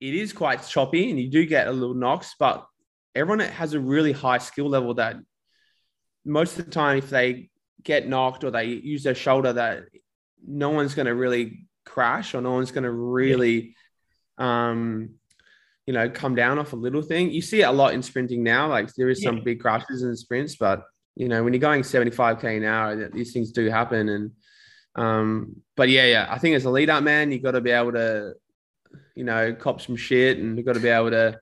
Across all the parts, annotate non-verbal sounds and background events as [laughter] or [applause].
it is quite choppy and you do get a little knocks, but everyone has a really high skill level that most of the time, if they get knocked or they use their shoulder, that no one's going to really crash or no one's going to really, um, you know, come down off a little thing. You see it a lot in sprinting now. Like there is some big crashes in sprints, but you know, when you're going 75k an hour, these things do happen. And um, but yeah, yeah, I think as a lead up man, you got to be able to, you know, cop some shit, and you've got to be able to,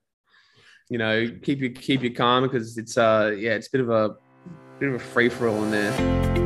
you know, keep you keep you calm because it's uh yeah, it's a bit of a bit of a free for all in there.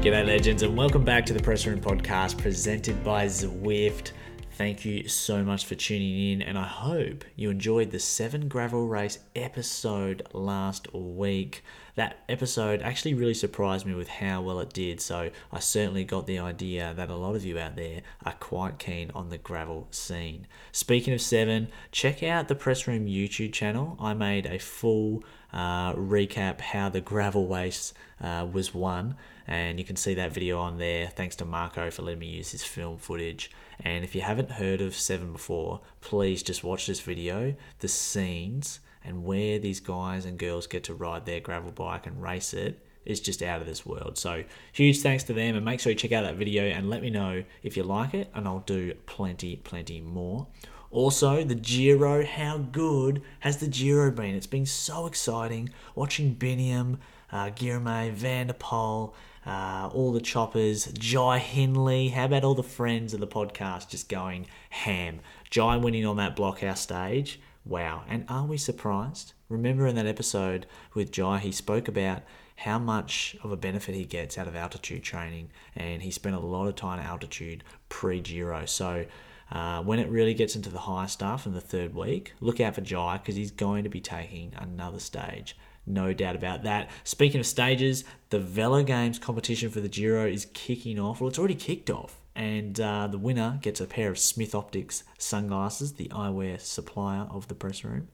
G'day, legends, and welcome back to the Press Room Podcast presented by Zwift. Thank you so much for tuning in, and I hope you enjoyed the seven gravel race episode last week. That episode actually really surprised me with how well it did, so I certainly got the idea that a lot of you out there are quite keen on the gravel scene. Speaking of seven, check out the Press Room YouTube channel. I made a full uh, recap how the gravel race uh, was won and you can see that video on there. Thanks to Marco for letting me use his film footage. And if you haven't heard of Seven before, please just watch this video. The scenes and where these guys and girls get to ride their gravel bike and race it is just out of this world. So huge thanks to them and make sure you check out that video and let me know if you like it and I'll do plenty, plenty more. Also, the Giro, how good has the Giro been? It's been so exciting watching Biniam, uh, Girmay, Van der Poel, uh, all the choppers, Jai Hindley. How about all the friends of the podcast just going ham? Jai winning on that Blockhaus stage. Wow. And are we surprised? Remember in that episode with Jai, he spoke about how much of a benefit he gets out of altitude training, and he spent a lot of time at altitude pre Giro. So, uh, when it really gets into the high stuff in the third week, look out for Jai because he's going to be taking another stage. No doubt about that. Speaking of stages, the Velo Games competition for the Giro is kicking off. Well, it's already kicked off. And uh, the winner gets a pair of Smith Optics sunglasses, the eyewear supplier of the press room.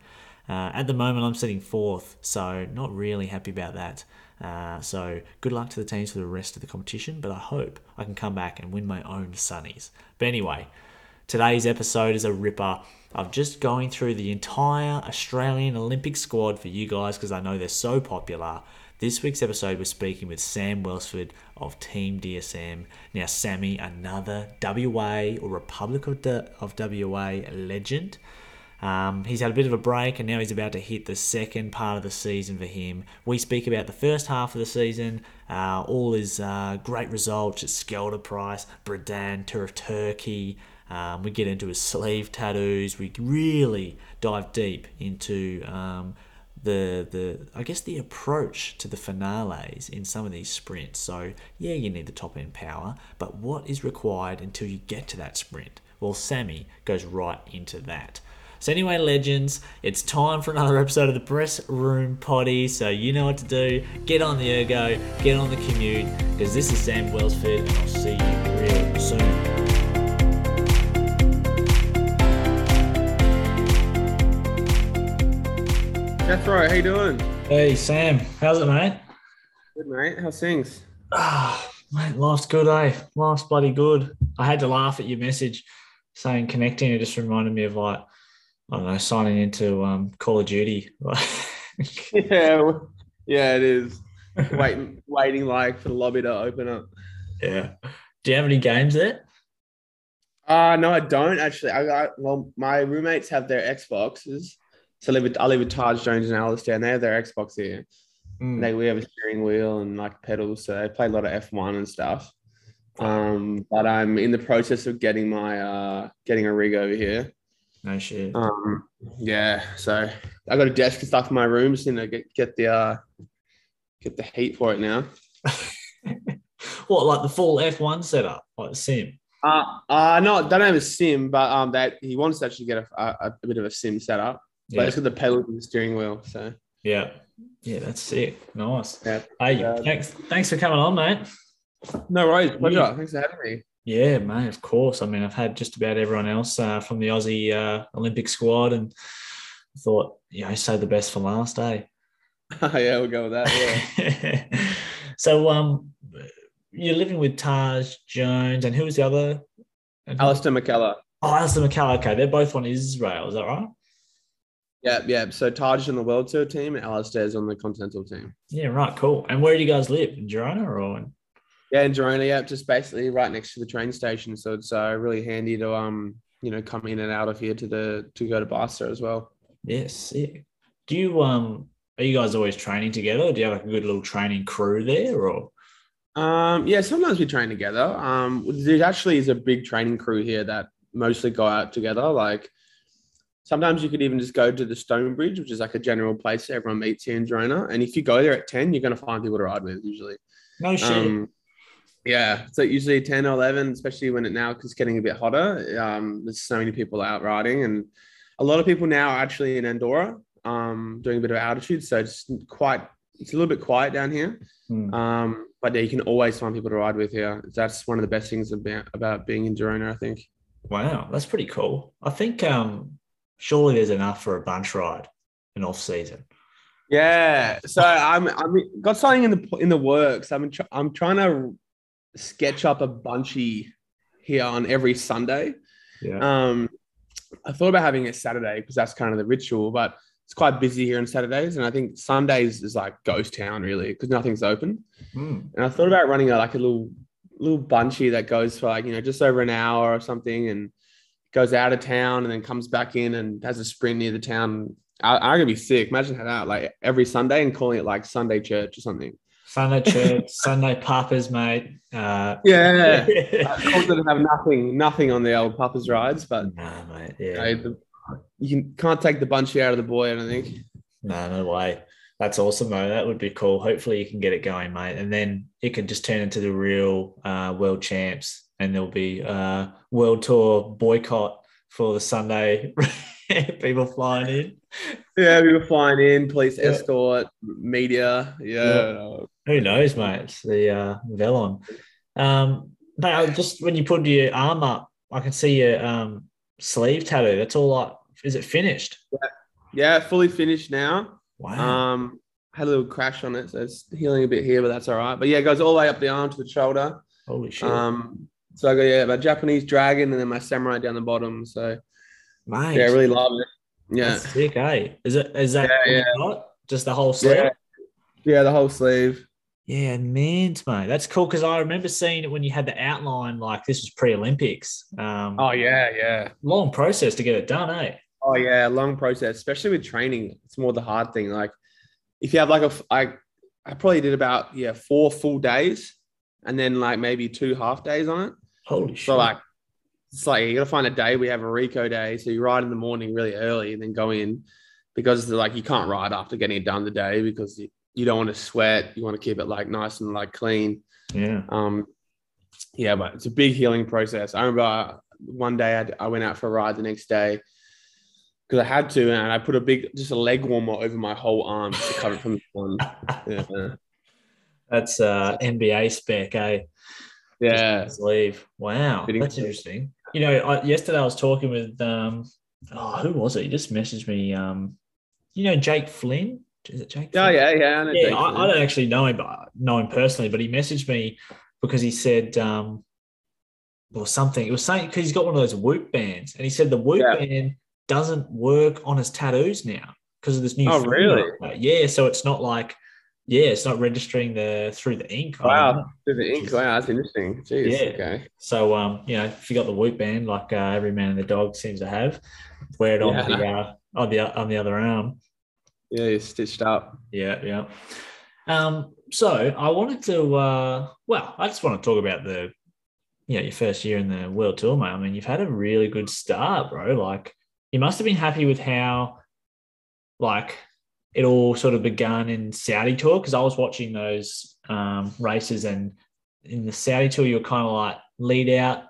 Uh, at the moment, I'm sitting fourth, so not really happy about that. Uh, so good luck to the teams for the rest of the competition, but I hope I can come back and win my own sunnies. But anyway, Today's episode is a ripper. I'm just going through the entire Australian Olympic squad for you guys because I know they're so popular. This week's episode, we're speaking with Sam Welsford of Team DSM. Now, Sammy, another WA or Republic of, the, of WA legend. Um, he's had a bit of a break and now he's about to hit the second part of the season for him. We speak about the first half of the season, uh, all his uh, great results at Skelter Price, Bredene, Tour of Turkey. Um, we get into his sleeve tattoos. We really dive deep into um, the the I guess the approach to the finales in some of these sprints. So yeah, you need the top end power, but what is required until you get to that sprint? Well, Sammy goes right into that. So anyway, legends, it's time for another episode of the Press Room Potty. So you know what to do. Get on the ergo, get on the commute, because this is Sam Welsford, and I'll see you real soon. That's right. How you doing? Hey Sam, how's it, mate? Good, mate. How's things? Ah, mate, life's good, eh? Life's bloody good. I had to laugh at your message saying connecting. It just reminded me of like, I don't know, signing into um, Call of Duty. [laughs] [laughs] Yeah, yeah, it is. waiting, waiting like for the lobby to open up. yeah. Do you have any games there? Uh no, I don't actually. I got well, my roommates have their Xboxes. So I live with I live with Taj Jones and Alistair, and they have their Xbox here. Mm. They we have a steering wheel and like pedals, so they play a lot of F1 and stuff. Um, but I'm in the process of getting my uh getting a rig over here. No shit. Um, yeah, so I got a desk and stuff in my room, you know, get get the uh get the heat for it now. [laughs] what, like the full F1 setup, like the sim? Uh, uh no, don't have a sim, but um, that he wants to actually get a, a, a bit of a sim setup. But Yeah. it's got the pedals and the steering wheel. So Yeah. Yeah, that's sick. Nice. yeah, Hey, Yeah. thanks thanks for coming on, mate. no worries, pleasure. Yeah. Thanks for having me. Yeah, mate, of course. I mean, I've had just about everyone else uh, from the Aussie uh, Olympic squad and thought, you know, save the best for last, eh? [laughs] yeah, we'll go with that. Yeah. [laughs] So um, you're living with Taj Jones, and who was the other? Alistair Mackellar. Oh, Alistair Mackellar. Okay, they're both on Israel. Is that right? Yeah, yeah. So Taj is on the World Tour team, and Alistair's on the Continental team. Yeah, right. Cool. And where do you guys live? In Girona or? In- yeah, in Girona. Yeah, just basically right next to the train station. So it's uh, really handy to um, you know, come in and out of here to the to go to Barca as well. Yes. Yeah. Do you um? Are you guys always training together? Do you have like a good little training crew there, or? Um, yeah, sometimes we train together. Um, there actually is a big training crew here that mostly go out together. Like sometimes you could even just go to the Stonebridge, which is like a general place everyone meets here in Girona. And if you go there at 10, you're going to find people to ride with usually. No shit. Um, yeah. So usually 10 or 11, especially when it now is getting a bit hotter. Um, there's so many people out riding and a lot of people now are actually in Andorra um, doing a bit of altitude. So it's quite, it's a little bit quiet down here. Hmm. Um, but yeah, you can always find people to ride with here. That's one of the best things about, about being in Girona, I think. Wow, that's pretty cool. I think um, surely there's enough for a bunch ride in off season. Yeah, so I'm I'm got something in the in the works. I'm tr- I'm trying to sketch up a bunchy here on every Sunday. Yeah. Um, I thought about having it Saturday because that's kind of the ritual, but it's quite busy here on Saturdays, and I think Sundays is like ghost town really because nothing's open. Hmm. And I thought about running a, like a little little bunchy that goes for like you know just over an hour or something, and goes out of town and then comes back in and has a sprint near the town. I, I'm gonna be sick. Imagine that like every Sunday and calling it like Sunday church or something. Sunday church, [laughs] Sunday papas, mate. Uh, Yeah, [laughs] of course, it have nothing, nothing on the old Papa's rides, but nah, mate. you, Yeah. know, the, you can, can't take the bunchy out of the boy. I don't think. No, no way. That's awesome, though. That would be cool. Hopefully, you can get it going, mate. And then it could just turn into the real uh, world champs, and there'll be a world tour boycott for the Sunday [laughs] people flying in. Yeah, people flying in, police Yeah. escort, media. Yeah, Who knows, mate? It's the uh, Velon. Um, but just when you put your arm up, I can see your um, sleeve tattoo. That's all. Like, is it finished? yeah, fully finished now. Wow. Um, had a little crash on it, so it's healing a bit here, but that's all right. But yeah, it goes all the way up the arm to the shoulder. Holy shit, Um, so I got yeah, my Japanese dragon and then my samurai down the bottom. So mate. yeah, I really love it. Yeah, That's sick, eh? Is it? Is that Yeah, you just the whole sleeve? yeah, yeah, the whole sleeve. Yeah, man, mate. That's cool because I remember seeing it when you had the outline. Like this was pre-Olympics. Um, Oh yeah, yeah. long process to get it done, eh? Oh yeah, long process, especially with training. It's more the hard thing. Like if you have like a, I, I probably did about yeah four full days, and then like maybe two half days on it. Holy shit! So like, it's like you gotta find a day. We have a Rico day, so you ride in the morning really early and then go in because like you can't ride after getting it done the day because you, you don't want to sweat. You want to keep it like nice and like clean. yeah. Um, yeah, but it's a big healing process. I remember uh, one day I, I went out for a ride the next day because I had to, and I put a big, just a leg warmer over my whole arm to cover it from the sun. [laughs] Yeah, That's uh, NBA spec, eh? Yeah, leave Wow, that's interesting. You know, I, yesterday I was talking with um, oh, who was it? He just messaged me. Um, you know, Jake Flynn. Is it Jake? Flynn? yeah, yeah. I yeah, I, I don't actually know him, but know him personally, but he messaged me because he said, um, or something. It was saying because he's got one of those Whoop bands, and he said the Whoop Yeah. band doesn't work on his tattoos now because of this new. Oh, really? Yeah, so it's not like, yeah, it's not registering the through the ink. Wow, through the ink. Wow, that's interesting. Jeez. Yeah. Okay. So, um, you know, if you got the Whoop band like uh, every man and the dog seems to have, wear it on Yeah. the uh, on the on the other arm. Yeah, you're stitched up. Yeah, yeah. Um, so I wanted to, uh, well, I just want to talk about the, you know, your first year in the world tour, mate. I mean, you've had a really good start, bro. Like, you must have been happy with how, like, it all sort of began in Saudi tour because I was watching those um, races, and in the Saudi tour, you were kind of like lead out,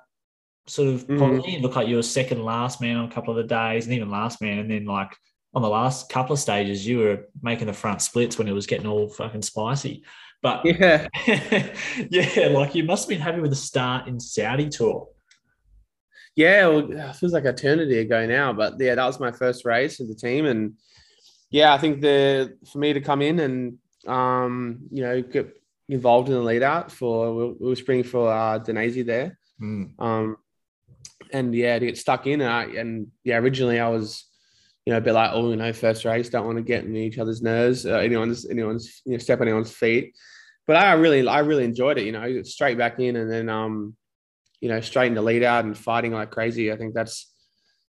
sort of Mhm. probably. It looked like you were second last man on a couple of the days, and even last man, and then like on the last couple of stages, you were making the front splits when it was getting all fucking spicy. But Yeah. [laughs] yeah, like you must have been happy with the start in Saudi tour. Yeah, well, it feels like eternity ago now, but yeah, that was my first race with the team, and yeah, I think the for me to come in and um, you know get involved in the lead out for we we were sprinting for uh there. Mm. Um, and yeah, to get stuck in, and, I, and yeah, originally I was, you know, a bit like, oh, you know, first race, don't want to get in each other's nerves, uh, anyone's, anyone's, you know, step on anyone's feet. But I really, I really enjoyed it. You know, straight back in, and then, um, you know, straight in the lead out and fighting like crazy. I think that's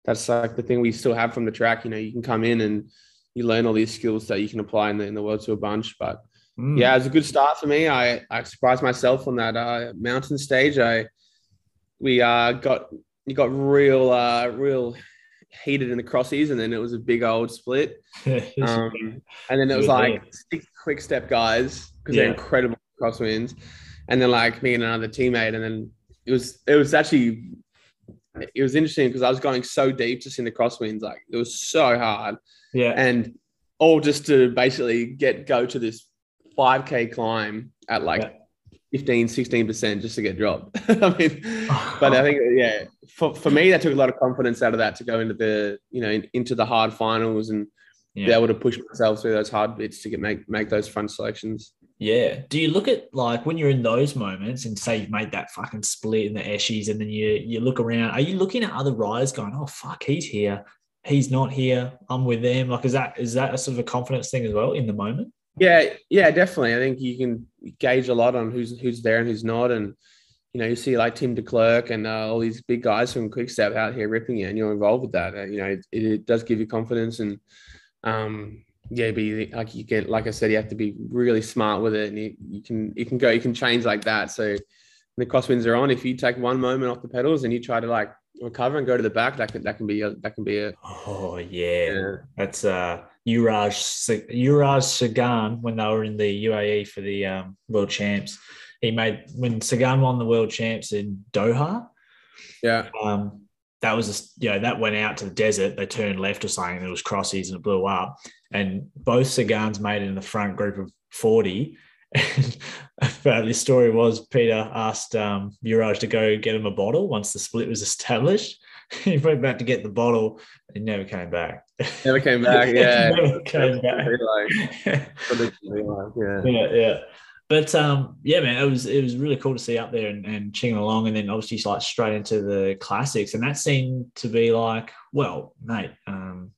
that's like the thing we still have from the track. You know, you can come in and you learn all these skills that you can apply in the in the world tour bunch. But Mm. yeah, it was a good start for me. I I surprised myself on that uh, mountain stage. I we uh, got you got real uh, real heated in the crossies, and then it was a big old split. [laughs] Um, and then it was like six quick step guys because they're Yeah. incredible crosswinds, and then like me and another teammate, and then it was it was actually it was interesting because I was going so deep just in the crosswinds, like it was so hard, yeah. and all just to basically get go to this 5k climb at like Yeah. 15 16% just to get dropped [laughs] i mean but i think yeah for, for me that took a lot of confidence out of that to go into the you know in- into the hard finals and be able to push myself through those hard bits to get make make those front selections Yeah. Do you look at like when you're in those moments and say you've made that fucking split in the Eshies and then you you look around, are you looking at other riders going, oh fuck, he's here, he's not here, I'm with them? Like is that is that a sort of a confidence thing as well in the moment? yeah yeah definitely. I think you can gauge a lot on who's who's there and who's not. And you know you see like Tim Declercq and uh, all these big guys from quickstep out here ripping it and you're involved with that. Uh, you know it, it does give you confidence and um yeah be like you get like i said you have to be really smart with it and you, you can you can go you can change like that. So the crosswinds are on. If you take one moment off the pedals and you try to like recover and go to the back that can that can be a, that can be a Oh yeah. yeah. That's uh Juraj Juraj Sagan when they were in the UAE for the um, world champs. He made when Sagan won the world champs in Doha. yeah um, that was a, you know that went out to the desert. They turned left or something, and it was crossies and it blew up. And both Sagans made it in the front group of forty. [laughs] And apparently, the story was Peter asked um, Juraj to go get him a bottle once the split was established. [laughs] he went back to get the bottle and never came back. never came [laughs] back yeah never came back. Yeah yeah, yeah. But um, yeah, man, it was it was really cool to see up there and, and chinging along, and then obviously like straight into the classics, and that seemed to be like, well, mate, um,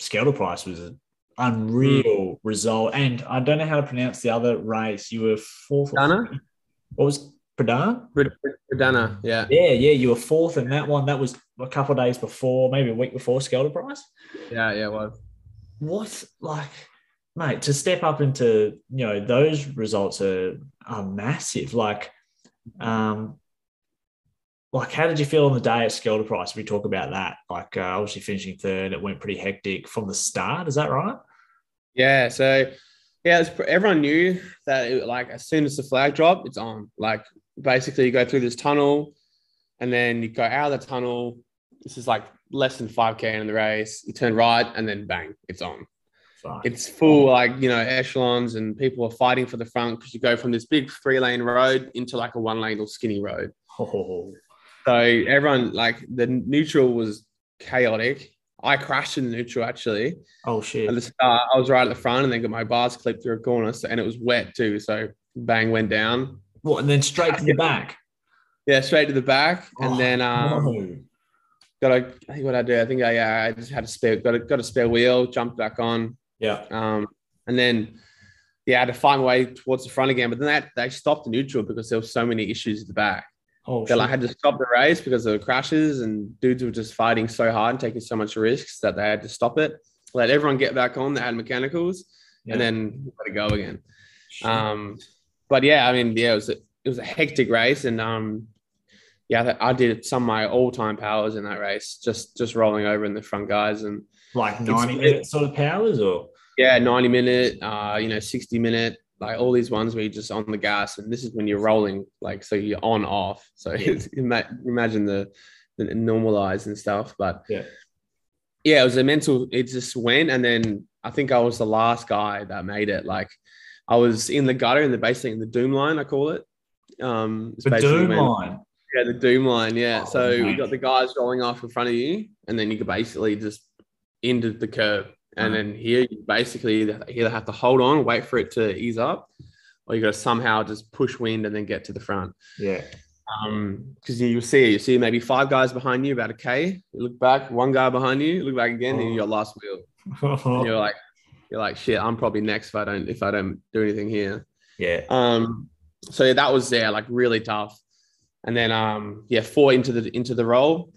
Scheldeprijs was an unreal result, and I don't know how to pronounce the other race. You were fourth. or Dana? fifth? What was Pradan? Radana, yeah Yeah, yeah, you were fourth in that one. That was a couple of days before, maybe a week before Scheldeprijs. yeah yeah well what like mate to step up into you know those results are are massive like um like how did you feel on the day at Scheldeprijs if we talk about that like uh, obviously finishing third it went pretty hectic from the start is that right Yeah, so yeah, it's, everyone knew that it, like as soon as the flag drop, it's on. Like basically, you go through this tunnel, and then you go out of the tunnel. This is like less than five k in the race. You turn right, and then bang, it's on. Fuck. It's full like you know echelons, and people are fighting for the front because you go from this big three lane road into like a one lane or skinny road. oh, So everyone like the neutral was chaotic. I crashed in the neutral actually. oh shit At the start, I was right at the front and then got my bars clipped through a corner. So, and it was wet too. So bang went down. what and then straight to the back Yeah, straight to the back. And Oh, then um no. got a I think what I did, I think I yeah, I just had a spare got a got a spare wheel, jumped back on. yeah Um and then yeah, I had to find my way towards the front again. But then that they stopped the neutral because there were so many issues at the back. Oh That I had to stop the race because of the crashes and dudes were just fighting so hard and taking so much risks that they had to stop it. Let everyone get back on that had mechanicals Yeah. and then let it go again. Shit. Um, but yeah, I mean, yeah, it was a, it was a hectic race, and um, yeah, I did some of my all time powers in that race, just just rolling over in the front guys, and like ninety minute sort of powers or yeah, ninety minute, uh, you know, sixty minute, like all these ones where you're just on the gas, and this is when you're rolling, like so you're on off. So Yeah. imagine the the normalize and stuff, but Yeah. yeah, it was a mental. It just went, and then I think I was the last guy that made it. Like I was in the gutter in the basically in the doom line, I call it. Um, the doom when- line Yeah, the doom line. Yeah. Oh, so you got the guys rolling off in front of you, and then you could basically just into the curb. And Mhm. then here, you basically either have to hold on, wait for it to ease up, or you got to somehow just push wind and then get to the front. Yeah. Um, because you see, you see maybe five guys behind you about a K. You look back, one guy behind you, look back again, and you're last wheel. [laughs] And you're like, you're like, shit, I'm probably next if I don't if I don't do anything here. yeah. Um, so yeah, that was there, like really tough. And then um, yeah, four into the into the roll,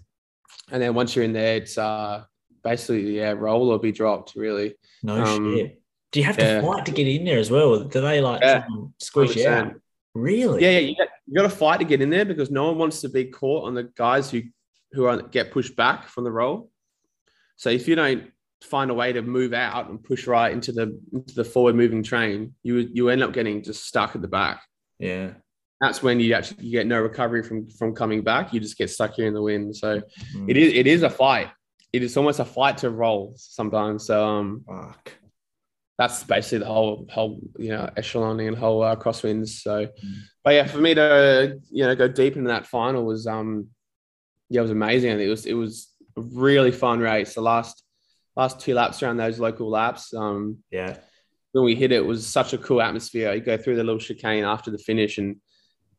and then once you're in there, it's uh basically yeah, roll or be dropped. Really, No Um, shit. Do you have to yeah. fight to get in there as well? Do they like Yeah, squish you out? Really? Yeah, yeah, you got, you got to fight to get in there because no one wants to be caught on the guys who who are, get pushed back from the roll. So if you don't find a way to move out and push right into the into the forward moving train, you you end up getting just stuck at the back. Yeah. That's when you actually you get no recovery from from coming back. You just get stuck here in the wind. So Mm. it is it is a fight. It is almost a fight to roll sometimes. So um, Fuck. that's basically the whole whole you know echeloning and whole uh, crosswinds. So, Mm. but yeah, for me to you know go deep into that final was um yeah it was amazing it was it was a really fun race. The last last two laps around those local laps um Yeah. when we hit it, it was such a cool atmosphere. You go through the little chicane after the finish and.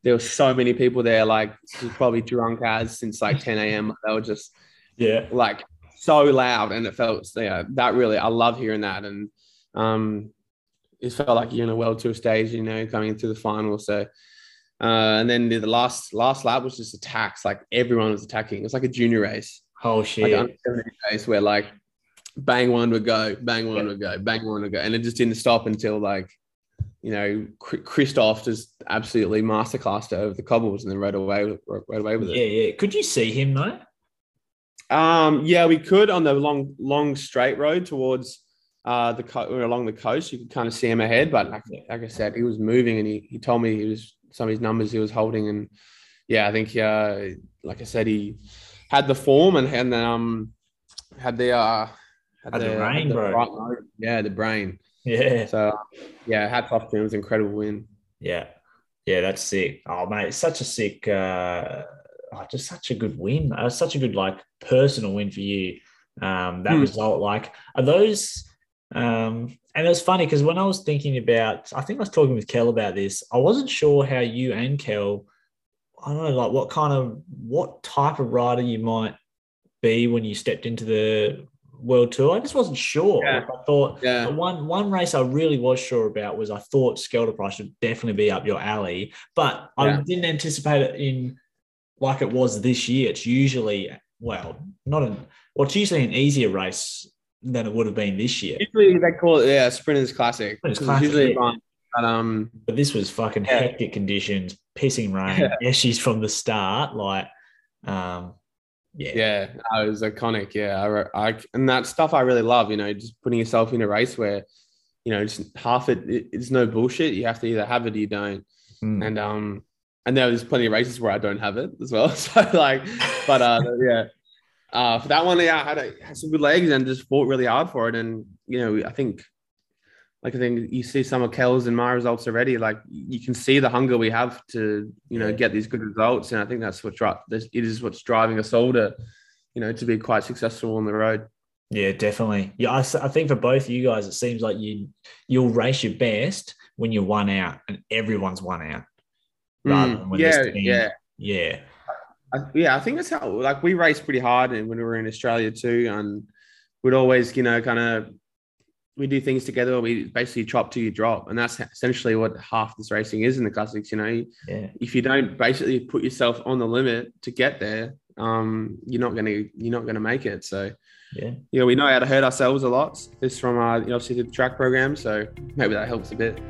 There were so many people there, like probably drunk as since like 10 a.m. They were just Yeah. like so loud and it felt yeah that really I love hearing that. And um it felt like you're in a world tour stage you know coming into the final. So uh and then the last last lap was just attacks. Like everyone was attacking. It was like a junior race. Oh like shit. an race where like bang one would go bang one would go bang one would go. And it just didn't stop until like you know Kristoff just absolutely masterclassed over the cobbles and then rode away rode away with it. Yeah, yeah. Could you see him though? Um, yeah, we could on the long, long straight road towards uh the co- or along the coast. You could kind of see him ahead, but like, like I said, he was moving, and he he told me he was some of his numbers he was holding, and yeah, I think uh, like I said, he had the form and and um had the uh Had the brain, bro. right yeah, the brain. Yeah. So yeah, hats off to him. It was an incredible win. Yeah. Yeah, that's sick. Oh mate, it's such a sick uh oh, just such a good win. Uh, such a good like personal win for you. Um that Hmm. result like are those um and it was funny because when I was thinking about I think I was talking with Kel about this, I wasn't sure how you and Kel I don't know like what kind of what type of rider you might be when you stepped into the world tour. I just wasn't sure. Yeah. I thought Yeah. one one race I really was sure about was I thought Scheldeprijs should definitely be up your alley, but I didn't anticipate it in like it was this year. It's usually well, not an well, it's usually an easier race than it would have been this year. Usually they call it yeah, Sprinters Classic. Sprinters It's Classic, usually yeah. But um But this was fucking Yeah. hectic conditions, pissing rain, Yeah. [laughs] Eshies from the start. Like, um, yeah, Yeah, no, it was iconic. Yeah, I, I and that stuff I really love. You know, just putting yourself in a race where, you know, just half it, it it's no bullshit. You have to either have it or you don't. Mm. And um, and there's plenty of races where I don't have it as well. [laughs] So like, but uh, yeah, uh, for that one, yeah, I had, a, had some good legs and just fought really hard for it. And you know, I think. Like I think you see some of Kel's and my results already. Like you can see the hunger we have to, you know, get these good results, and I think that's what dri- this- it is what's driving us all to, you know, to be quite successful on the road. Yeah, definitely. Yeah, I, I think for both of you guys, it seems like you you'll race your best when you're one out and everyone's one out, rather Mm, than when yeah, yeah, yeah, I, yeah. I think that's how like we raced pretty hard, and when we were in Australia too, and we'd always, you know, kind of we do things together. We basically chop till you drop, and that's essentially what half this racing is in the classics. You know, yeah, if you don't basically put yourself on the limit to get there, um, you're not gonna you're not gonna make it. So yeah. you know, we know how to hurt ourselves a lot. This from uh, obviously the track program, so maybe that helps a bit.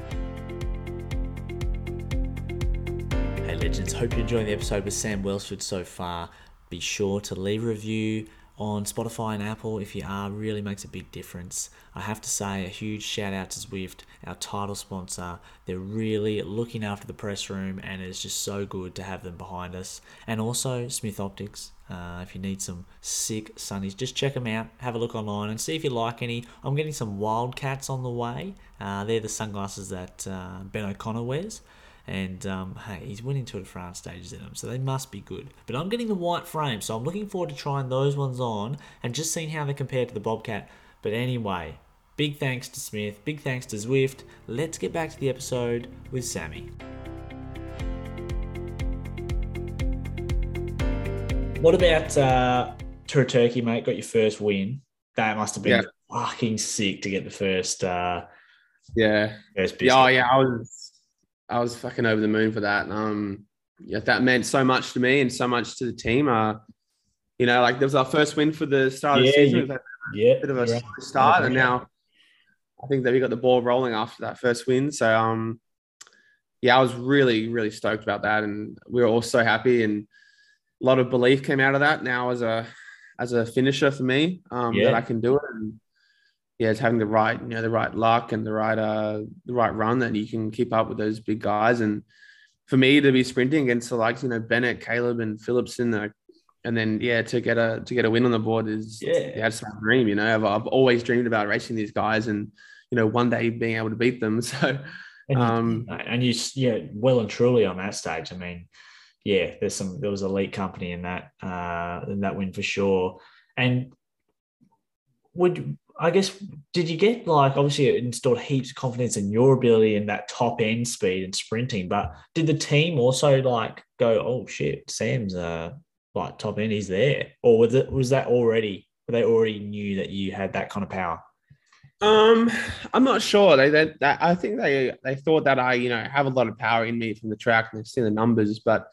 Legends, hope you're enjoying the episode with Sam Welsford so far. Be sure to leave a review on Spotify and Apple if you are, really makes a big difference. I have to say a huge shout out to Zwift, our title sponsor. They're really looking after the press room and it's just so good to have them behind us. And also Smith Optics. Uh, if you need some sick sunnies, just check them out. Have a look online and see if you like any. I'm getting some Wildcats on the way. Uh, they're the sunglasses that uh, Ben O'Connor wears. And um, hey, he's winning Tour de France stages in them, so they must be good. But I'm getting the white frame, so I'm looking forward to trying those ones on and just seeing how they compare to the Bobcat. But anyway, Big thanks to Smith. Big thanks to Zwift. Let's get back to the episode with Sammy. What about uh, Tour of Turkey, mate? Got your first win. That must have been yeah. fucking sick to get the first. Uh, yeah. First yeah, oh, yeah. I was, I was fucking over the moon for that. Um, yeah, that meant so much to me and so much to the team. Uh, you know, like there was our first win for the start yeah, of the season. You, yeah, bit of a right. start, and now I think that we got the ball rolling after that first win. So, um, yeah, I was really, really stoked about that, and we were all so happy, and a lot of belief came out of that. Now, as a as a finisher for me, um, yeah. that I can do it, and yeah, it's having the right, you know, the right luck and the right uh the right run that you can keep up with those big guys, and for me to be sprinting against the likes, you know, Bennett, Caleb, and Philipsen, uh, and then yeah, to get a to get a win on the board is yeah, yeah it's my dream. You know, I've, I've always dreamed about racing these guys, and you know, one day being able to beat them. [laughs] So, and, um, and you, yeah, well and truly on that stage. I mean, yeah, there's some there was elite company in that uh in that win for sure. And would I guess did you get like obviously it installed heaps of confidence in your ability and that top end speed and sprinting, but did the team also like go, oh shit, Sam's uh like top end, he's there, or was it was that already? They already knew that you had that kind of power. Um, I'm not sure. They, they, they, I think they, they thought that I, you know, have a lot of power in me from the track and they've seen the numbers, but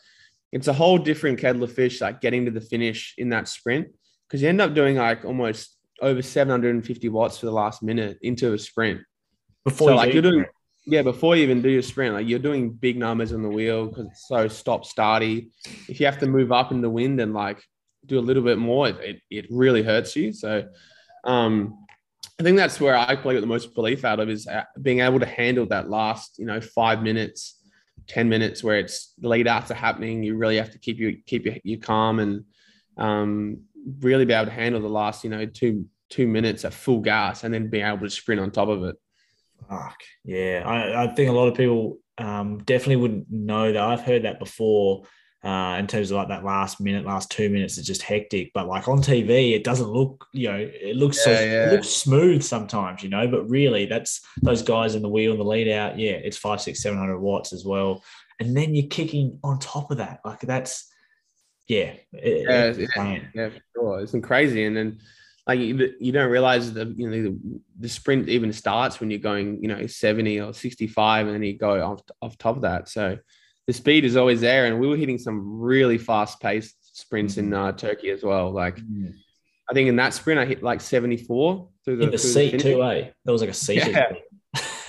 it's a whole different kettle of fish, like getting to the finish in that sprint because you end up doing like almost over 750 watts for the last minute into a sprint. Before so, you like you're doing, yeah, before you even do your sprint, like you're doing big numbers on the wheel because it's so stop starty. If you have to move up in the wind and like do a little bit more, it, it really hurts you. So, um, I think that's where I probably got the most belief out of is uh, being able to handle that last, you know, five minutes, ten minutes where it's the lead outs are happening. You really have to keep you keep your, you calm and um, really be able to handle the last, you know, two two minutes at full gas and then being able to sprint on top of it. Fuck yeah, I, I think a lot of people um, definitely wouldn't know that. I've heard that before. Uh, in terms of like that last minute, last two minutes is just hectic. But like on TV, it doesn't look, you know, it looks yeah, so yeah. it looks smooth sometimes, you know. But really, that's those guys in the wheel and the lead out. Yeah, it's five, six, seven hundred watts as well. And then you're kicking on top of that. Like that's yeah, it, yeah, yeah, yeah, sure. It's crazy. And then like you, you don't realize that you know the, the, sprint even starts when you're going you know 70 or 65 and then you go off, off top of that so the speed is always there and we were hitting some really fast paced sprints in mm-hmm. uh, turkey as well like mm. i think in that sprint i hit like 74 through the, the seat the too eh that was like a [laughs] seat yeah.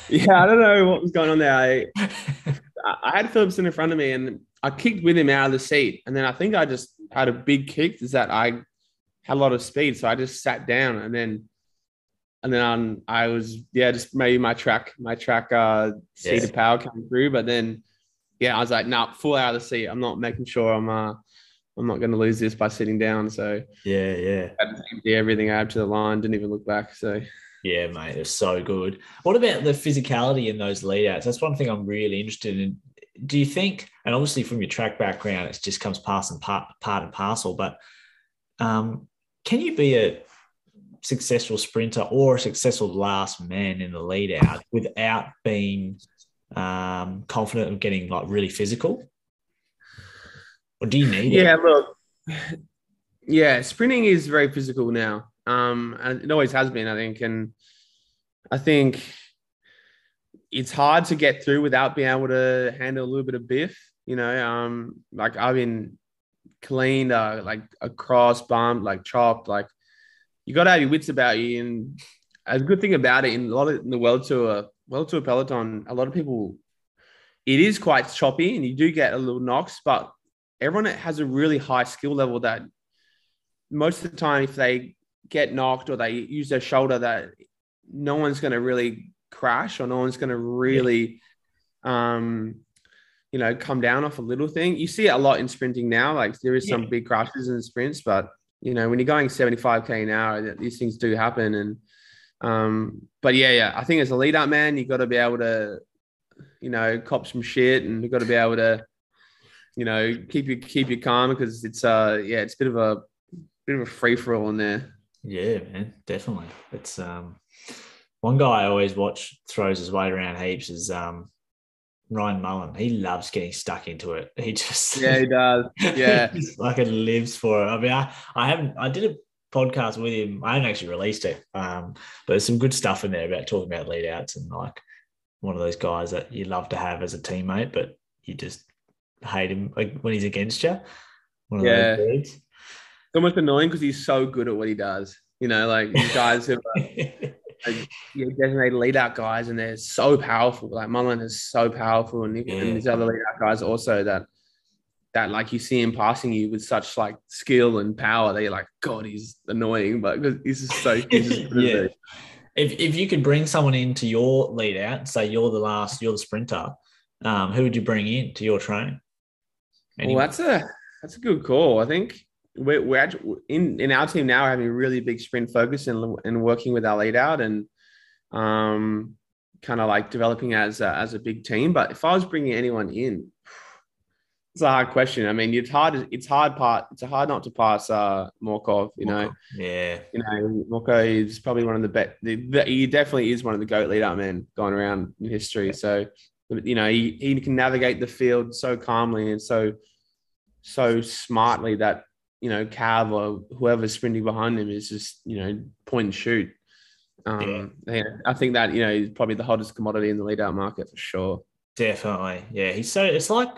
yeah i don't know what was going on there i [laughs] i had Philipsen front of me and i kicked with him out of the seat and then i think i just had a big kick is that i had a lot of speed. So I just sat down and then and then um, I was yeah, just maybe my track, my track uh seat of power came through. But then yeah, I was like, nah, full out of the seat. I'm not making sure I'm uh I'm not gonna lose this by sitting down. So yeah, yeah. empty everything out to the line, didn't even look back. So yeah, mate, it's so good. What about the physicality in those leadouts? That's one thing I'm really interested in. Do you think, and obviously from your track background, it just comes past and part, part and parcel, but um, can you be a successful sprinter or a successful last man in the lead out without being um, confident of getting like really physical? Or do you need yeah, it? Yeah, look, yeah, sprinting is very physical now. Um, and it always has been, I think. And I think it's hard to get through without being able to handle a little bit of biff. You know, um, like I've been cleaned, uh, like a cross bumped, like chopped. Like you got to have your wits about you. And a good thing about it in a lot of in the world tour, world tour peloton, a lot of people, it is quite choppy, and you do get a little knocks. But everyone has a really high skill level that most of the time, if they get knocked or they use their shoulder, that no one's going to really crash or no one's going to really um, you know, come down off a little thing. You see it a lot in sprinting now. Like there is some big crashes in sprints, but you know, when you're going 75k an hour, these things do happen. And um, but yeah, yeah, I think as a lead up man, you've got to be able to, you know, cop some shit, and you've got to be able to, you know, keep you keep you calm because it's uh yeah, it's a bit of a bit of a free for all in there. Yeah, man, definitely. It's um One guy I always watch throws his weight around heaps is um, Ryan Mullen. He loves getting stuck into it. He [laughs] just Yeah, he does. Yeah. [laughs] he fucking lives for it. I mean, I, I haven't I did a podcast with him. I haven't actually released it. Um, but there's some good stuff in there about talking about lead outs and like one of those guys that you love to have as a teammate, but you just hate him like when he's against you. One of Yeah. It's almost annoying because he's so good at what he does. You know, like guys [laughs] who are like, yeah, designated lead out guys and they're so powerful. Like Mullen is so powerful, and, Yeah. and these other lead out guys also that that like you see him passing you with such like skill and power that you're like, God, he's annoying, but he's just so he's just [laughs] Yeah. if if you could bring someone into your lead out, say you're the last, you're the sprinter, um, who would you bring in to your train? Well, that's a that's a good call. I think we're, we're actually, in in our team now we're having a really big sprint focus and and working with our lead out and um kind of like developing as a, as a big team. But if I was bringing anyone in, [sighs] it's a hard question. I mean, it's hard. It's hard part. It's hard not to pass uh Morkov. You know, yeah, you know, Morkov is probably one of the best. He definitely is one of the goat lead out men going around in history. So, you know, he, he can navigate the field so calmly and so so smartly that you know Cav or whoever's sprinting behind him is just you know point and shoot. Um, yeah. I think that you know he's probably the hottest commodity in the lead out market for sure. definitely. Yeah, he's so. It's like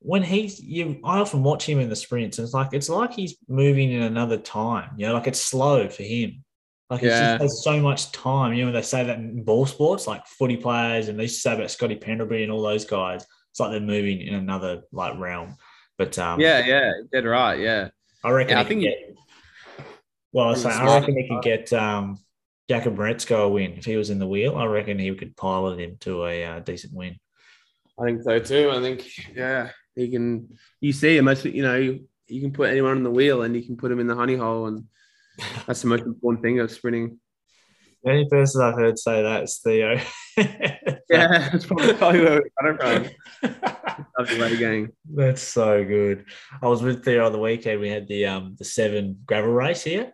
when he's you. I often watch him in the sprints, and it's like it's like he's moving in another time. You know, like it's slow for him. Like he Yeah. just has so much time. You know, when they say that in ball sports, like footy players, and they say about Scotty Pendlebury and all those guys. It's like they're moving in another like realm. But um, Yeah, yeah, dead right. Yeah, I reckon. Yeah, I think- could get, well, I was He's saying, I reckon he could get um, Jakub Mareczko a win if he was in the wheel. I reckon he could pilot him to a uh, decent win. I think so too. I think yeah, he can. You see, most you know, you, you can put anyone on the wheel and you can put them in the honey hole, and [laughs] that's the most important thing of sprinting. The only person I've heard say that is Theo. [laughs] Yeah, that's probably, probably where we got it from. Love the way gang. That's so good. I was with Theo on the weekend. We had the um the seven gravel race here.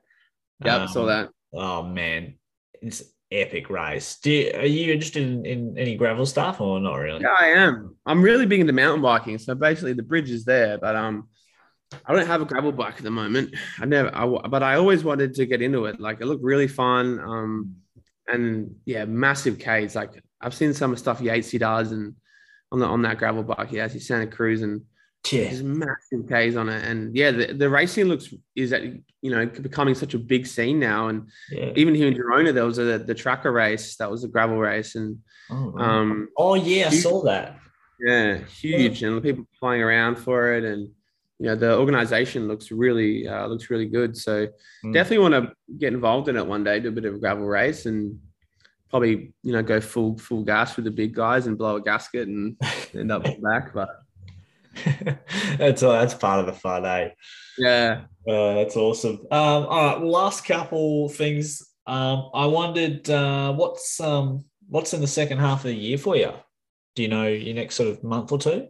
Yeah, saw Um, that. Oh man, it's epic race. Do you, are you interested in, in any gravel stuff or not really? Yeah, I am. I'm really big into mountain biking. So basically, the bridge is there, but um, I don't have a gravel bike at the moment. I never, I, but I always wanted to get into it. Like it looked really fun. Um, and yeah, massive Ks. Like I've seen some stuff Yatesy does, and on the on that gravel bike, he has his Santa Cruz, and Yeah. there's massive Ks on it. And yeah, the, the racing looks is that you know becoming such a big scene now. And yeah. even here in Girona, there was a the Traka race that was a gravel race, and Oh, um, oh yeah, I saw that. yeah, huge, and people flying around for it, and you know the organization looks really uh, looks really good. So Mm. definitely want to get involved in it one day, do a bit of a gravel race, and probably you know go full full gas with the big guys and blow a gasket and [laughs] end up back. But [laughs] that's uh, that's part of the fun, eh? yeah, Uh, that's awesome. Um, all right, last couple things. Um, I wondered uh, what's um, what's in the second half of the year for you. Do you know your next sort of month or two?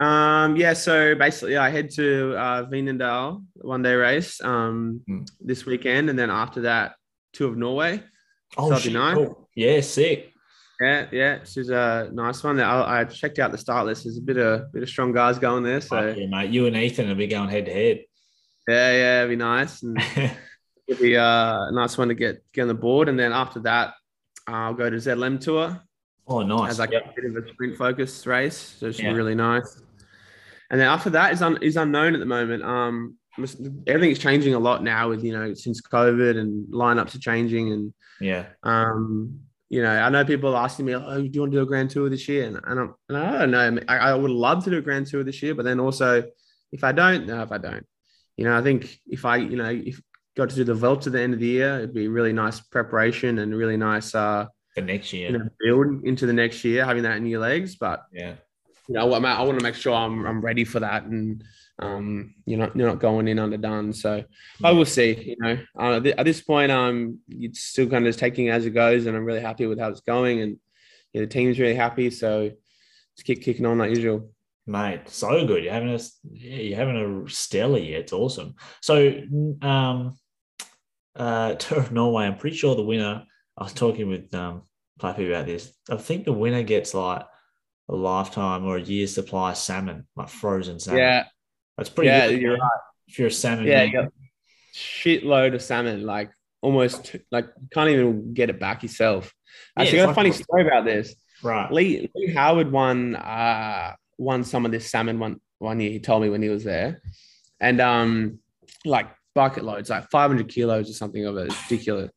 Um, yeah. So basically, I head to uh, Veenendaal one day race um, Mm. this weekend, and then after that, tour of Norway. Oh, That'd be cool. Yeah, sick. Yeah, yeah, this is a nice one. I, I checked out the start list. There's a bit of bit of strong guys going there. So Fuck yeah, mate. You and Ethan will be going head to head. yeah, yeah, it'd be nice, and [laughs] it'd be uh, a nice one to get get on the board. And then after that, I'll go to ZLM tour Oh, nice. as like Yep. a bit of a sprint focus race. So it should Yeah. be really nice. And then after that is un, is unknown at the moment. Um, everything's changing a lot now with you know since COVID and lineups are changing and Yeah. Um, you know, I know people are asking me, "Oh, do you want to do a grand tour this year?" And, and, I'm, and I don't know. I, I would love to do a grand tour this year, but then also, if I don't, no, if I don't, you know, I think if I, you know, if got to do the Vuelta at the end of the year, it'd be really nice preparation and really nice, uh, For next year. you know, build into the next year, having that in your legs. But yeah. You know, I, I want to make sure I'm, I'm ready for that, and um, you're not you're not going in underdone. So I will see. You know, uh, th- at this point, um, it's still kind of just taking it as it goes, and I'm really happy with how it's going, and yeah, the team's really happy. So just keep kicking on like usual. Mate, so good. You're having a you're having a stellar year. It's awesome. So um uh [laughs] Tour of Norway, I'm pretty sure the winner I was talking with um Plappy about this. I think the winner gets like a lifetime or a year's supply of salmon, like frozen salmon. Yeah, that's pretty. yeah, good, you're right. If you're a salmon, Yeah, man. you got shitload of salmon, like almost like you can't even get it back yourself. Yeah, Actually, I got a funny story about this. right. Lee, Leigh Howard won uh won some of this salmon one one year. He told me when he was there, and um like bucket loads, like 500 kilos or something of it. It's ridiculous.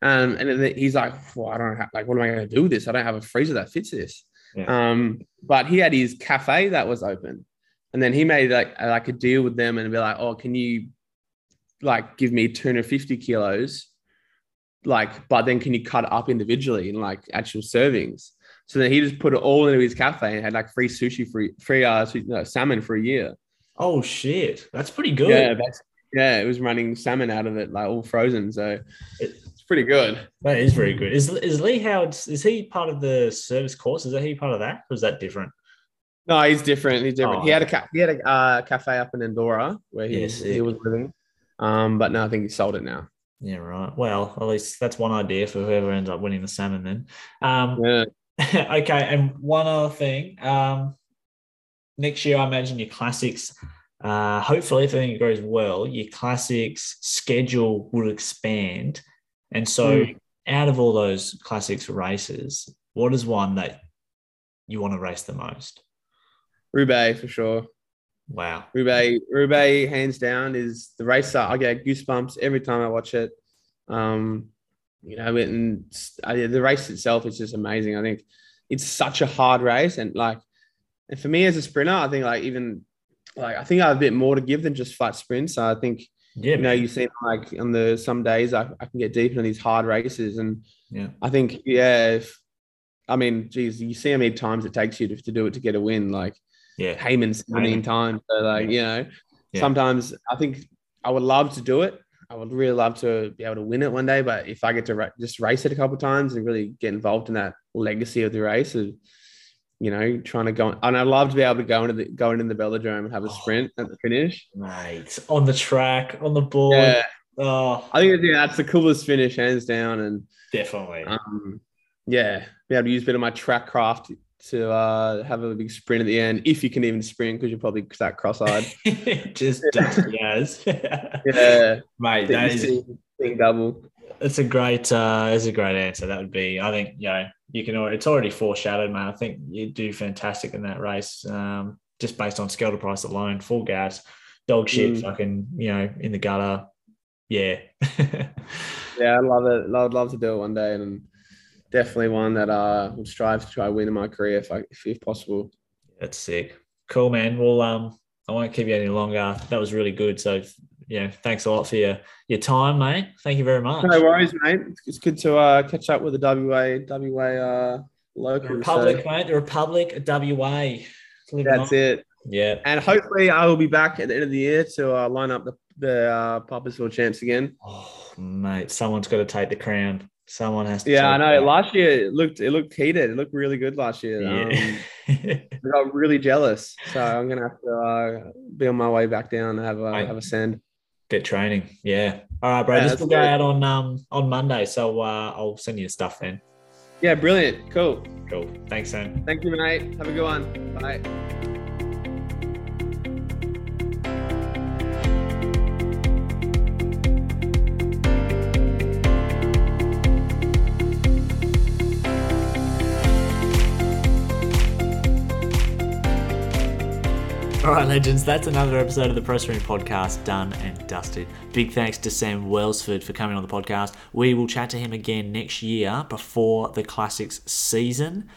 Um, and then he's like, well, I don't have like, what am I going to do with this? I don't have a freezer that fits this. Yeah. Um, but he had his cafe that was open, and then he made like a, like a deal with them and be like, oh, can you like give me 250 kilos? Like, but then can you cut up individually in like actual servings? So then he just put it all into his cafe and had like free sushi, free free uh no, salmon for a year. Oh shit, that's pretty good. Yeah, that's, yeah, it was running salmon out of it, like all frozen. So pretty good. That is very good. Is is Leigh Howard? Is he part of the service course? Is that he part of that, or is that different? No, he's different. He's different. Oh, he had a ca- he had a uh, cafe up in Andorra where he, was, he was living. Um, but no, I think he sold it now. Yeah, right. Well, at least that's one idea for whoever ends up winning the salmon. Then, um, Yeah. [laughs] okay. And one other thing. Um, next year, I imagine your classics. Uh, hopefully, if everything goes well, your classics schedule will expand, and so Mm. out of all those classics races, what is one that you want to race the most? Roubaix for sure. Wow. Roubaix, Roubaix, hands down, is the race that I get goosebumps every time I watch it. Um, you know, and uh, the race itself is just amazing. I think it's such a hard race, and like, and for me as a sprinter, I think like even like I think I have a bit more to give than just flat sprints. So I think Yeah. you know you see like on the some days I, I can get deep into these hard races, and Yeah. I think yeah, if I mean, geez, you see how many times it takes you to, to do it to get a win, like. Yeah. Hayman 17 Hayman. times. So like, you know, Yeah. sometimes I think I would love to do it. I would really love to be able to win it one day. But if I get to ra- just race it a couple of times and really get involved in that legacy of the race, of, you know, trying to go, and I'd love to be able to go into the go into the velodrome and have a Oh. sprint at the finish. Mate, on the track, on the board. Yeah, Oh, I think yeah, that's the coolest finish, hands down. And definitely. um, yeah, be able to use a bit of my track craft to uh, have a big sprint at the end, if you can even sprint, because you're probably that cross-eyed. [laughs] Just as. [laughs] yeah, Mate, that is being double. It's a great uh it's a great answer. That would be I think, you know, you can already it's already foreshadowed, man. I think you do fantastic in that race. Um, just based on Scheldeprijs alone, full gas, dog shit, Mm. fucking, you know, in the gutter. Yeah. [laughs] Yeah, I'd love it. I'd love to do it one day, and definitely one that uh would strive to try win in my career if I if, if possible. That's sick. Cool, man. Well, um, I won't keep you any longer. That was really good. So, know, thanks a lot for your your time, mate. Thank you very much. No worries, mate. It's, good to uh catch up with the WA WA uh The. Republic, so mate. The Republic, WA. That's on. it. Yeah. And hopefully, I will be back at the end of the year to uh, line up the the uh, Papersville champs again. Oh, mate, someone's got to take the crown. Someone has to. Yeah, I know. Last year it looked it looked heated. It looked really good last year. Um, Yeah. [laughs] I got really jealous, so I'm gonna have to uh, be on my way back down and have a have a send. Get training. Yeah. All right, bro. Yeah, this will go out on um on Monday, so uh, I'll send you the stuff then. Yeah, brilliant. Cool. Cool. Thanks, Sam. Thank you, mate. Have a good one. Bye. All right, legends, that's another episode of the Press Room Podcast done and dusted. Big thanks to Sam Welsford for coming on the podcast. We will chat to him again next year before the Classics season.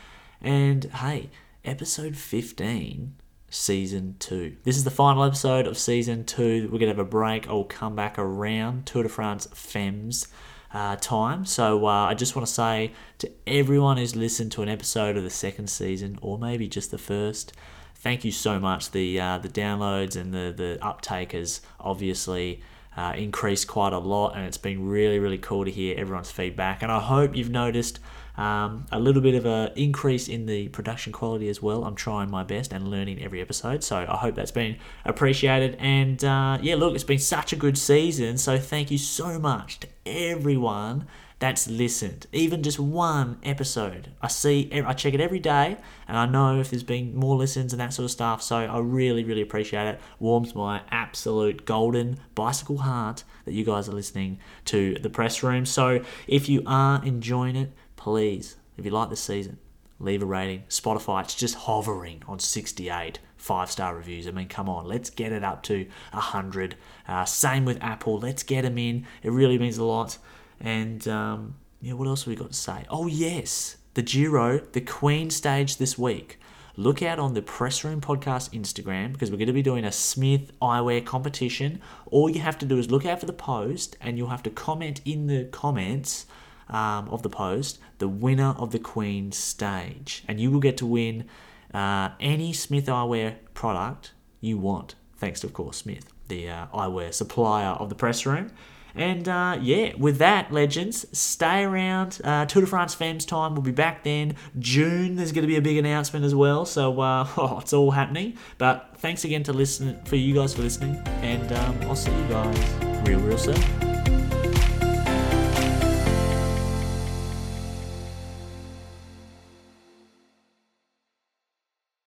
And hey, episode 15, season two. This is the final episode of season two. We're going to have a break. I'll come back around Tour de France Femmes uh, time. So uh, I just want to say to everyone who's listened to an episode of the second season, or maybe just the first, thank you so much. The uh, the downloads and the the uptake has obviously uh, increased quite a lot, and it's been really really cool to hear everyone's feedback. And I hope you've noticed. Um, a little bit of a increase in the production quality as well. I'm trying my best and learning every episode, so I hope that's been appreciated. And uh, yeah, look, it's been such a good season. So thank you so much to everyone that's listened, even just one episode. I see, I check it every day, and I know if there's been more listens and that sort of stuff. So I really, really appreciate it. Warms my absolute golden bicycle heart that you guys are listening to the press room. So if you are enjoying it, please, if you like this season, leave a rating. Spotify, it's just hovering on 68 five star reviews. I mean, come on, let's get it up to 100. Uh, same with Apple, let's get them in. It really means a lot. And um, yeah, what else have we got to say? Oh, yes, the Giro, the Queen stage this week. Look out on the Press Room Podcast Instagram because we're going to be doing a Smith eyewear competition. All you have to do is look out for the post and you'll have to comment in the comments um, of the post the winner of the Queen stage. And you will get to win uh, any Smith eyewear product you want, thanks to, of course, Smith, the uh, eyewear supplier of the press room. And uh, yeah, with that, legends, stay around. Uh, Tour de France Femmes time. We'll be back then. June, there's going to be a big announcement as well. So uh, [laughs] oh, it's all happening. But thanks again to listen for you guys for listening, and um, I'll see you guys real, real soon.